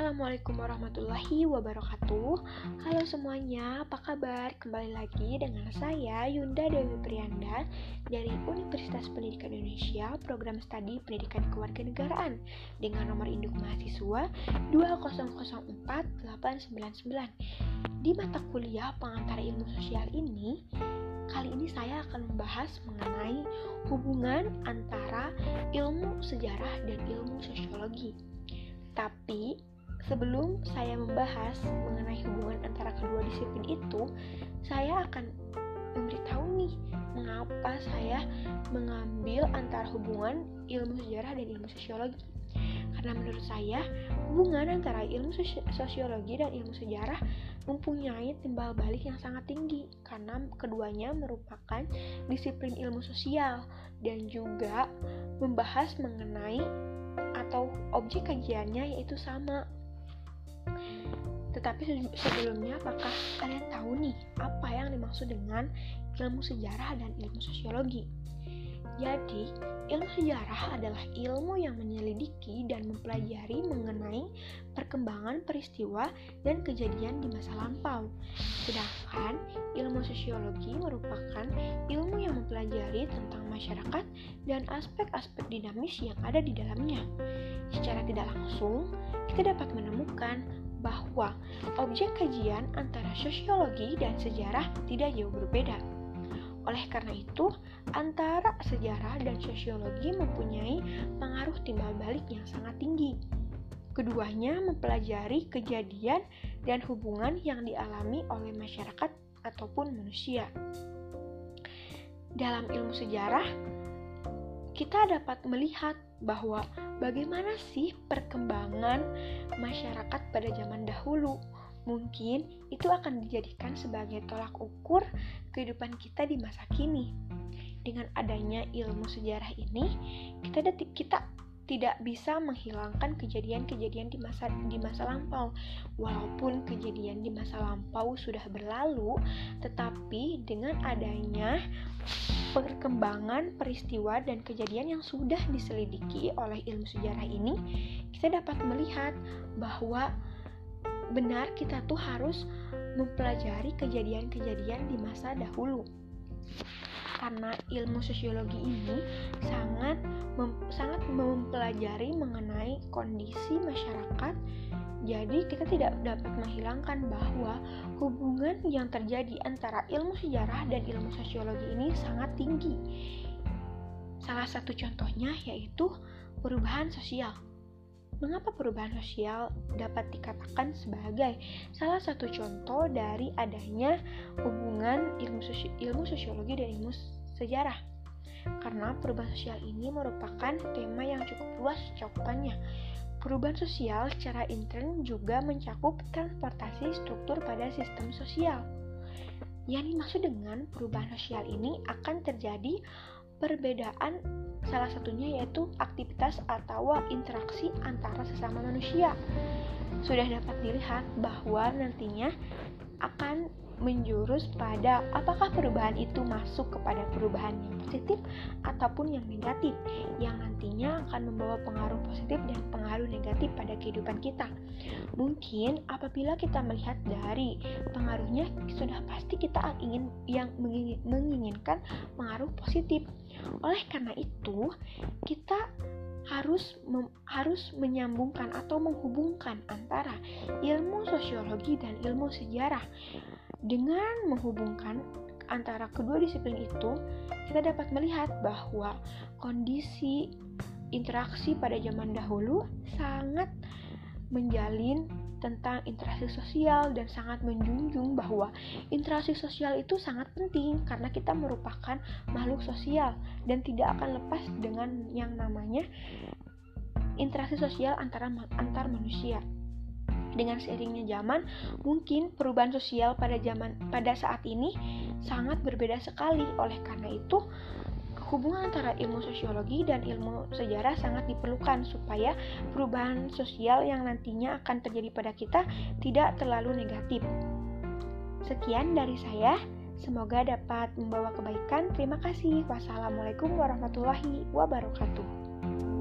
Assalamualaikum warahmatullahi wabarakatuh. Halo semuanya, apa kabar? Kembali lagi dengan saya Yunda Dewi Prianda Dari Universitas Pendidikan Indonesia Program Studi Pendidikan Kewarganegaraan Dengan nomor induk mahasiswa 2004899 Di mata kuliah pengantar ilmu sosial ini Kali ini saya akan membahas mengenai hubungan antara ilmu sejarah dan ilmu sosiologi. Tapi sebelum saya membahas mengenai hubungan antara kedua disiplin itu, saya akan memberitahu nih mengapa saya mengambil antara hubungan ilmu sejarah dan ilmu sosiologi. Karena menurut saya, hubungan antara ilmu sosiologi dan ilmu sejarah mempunyai timbal balik yang sangat tinggi karena keduanya merupakan disiplin ilmu sosial dan juga membahas mengenai atau objek kajiannya yaitu sama. Tetapi sebelumnya apakah kalian tahu nih apa yang dimaksud dengan ilmu sejarah dan ilmu sosiologi? Jadi, ilmu sejarah adalah ilmu yang menyelidiki dan mempelajari mengenai perkembangan peristiwa dan kejadian di masa lampau. Sedangkan ilmu sosiologi merupakan ilmu yang mempelajari tentang masyarakat dan aspek-aspek dinamis yang ada di dalamnya. Secara tidak langsung, kita dapat menemukan bahwa objek kajian antara sosiologi dan sejarah tidak jauh berbeda oleh karena itu, antara sejarah dan sosiologi mempunyai pengaruh timbal balik yang sangat tinggi. Keduanya mempelajari kejadian dan hubungan yang dialami oleh masyarakat ataupun manusia. Dalam ilmu sejarah, kita dapat melihat bahwa bagaimana sih perkembangan masyarakat pada zaman dahulu mungkin itu akan dijadikan sebagai tolak ukur kehidupan kita di masa kini. Dengan adanya ilmu sejarah ini, kita kita tidak bisa menghilangkan kejadian-kejadian di masa di masa lampau. Walaupun kejadian di masa lampau sudah berlalu, tetapi dengan adanya perkembangan peristiwa dan kejadian yang sudah diselidiki oleh ilmu sejarah ini, kita dapat melihat bahwa benar kita tuh harus mempelajari kejadian-kejadian di masa dahulu karena ilmu sosiologi ini sangat mem, sangat mempelajari mengenai kondisi masyarakat. Jadi kita tidak dapat menghilangkan bahwa hubungan yang terjadi antara ilmu sejarah dan ilmu sosiologi ini sangat tinggi. Salah satu contohnya yaitu perubahan sosial Mengapa perubahan sosial dapat dikatakan sebagai salah satu contoh dari adanya hubungan ilmu, sosio ilmu sosiologi dan ilmu sejarah? Karena perubahan sosial ini merupakan tema yang cukup luas cakupannya. Perubahan sosial secara intern juga mencakup transportasi struktur pada sistem sosial. Yang dimaksud dengan perubahan sosial ini akan terjadi perbedaan salah satunya yaitu aktivitas atau interaksi antara sesama manusia. Sudah dapat dilihat bahwa nantinya akan menjurus pada apakah perubahan itu masuk kepada perubahan yang positif ataupun yang negatif yang nantinya akan membawa pengaruh positif dan pengaruh negatif pada kehidupan kita. Mungkin apabila kita melihat dari pengaruhnya sudah pasti kita ingin yang menginginkan pengaruh positif. Oleh karena itu, kita harus mem, harus menyambungkan atau menghubungkan antara ilmu sosiologi dan ilmu sejarah. Dengan menghubungkan antara kedua disiplin itu, kita dapat melihat bahwa kondisi interaksi pada zaman dahulu sangat menjalin tentang interaksi sosial dan sangat menjunjung bahwa interaksi sosial itu sangat penting karena kita merupakan makhluk sosial dan tidak akan lepas dengan yang namanya interaksi sosial antara antar manusia dengan seiringnya zaman, mungkin perubahan sosial pada zaman pada saat ini sangat berbeda sekali. Oleh karena itu, hubungan antara ilmu sosiologi dan ilmu sejarah sangat diperlukan supaya perubahan sosial yang nantinya akan terjadi pada kita tidak terlalu negatif. Sekian dari saya. Semoga dapat membawa kebaikan. Terima kasih. Wassalamualaikum warahmatullahi wabarakatuh.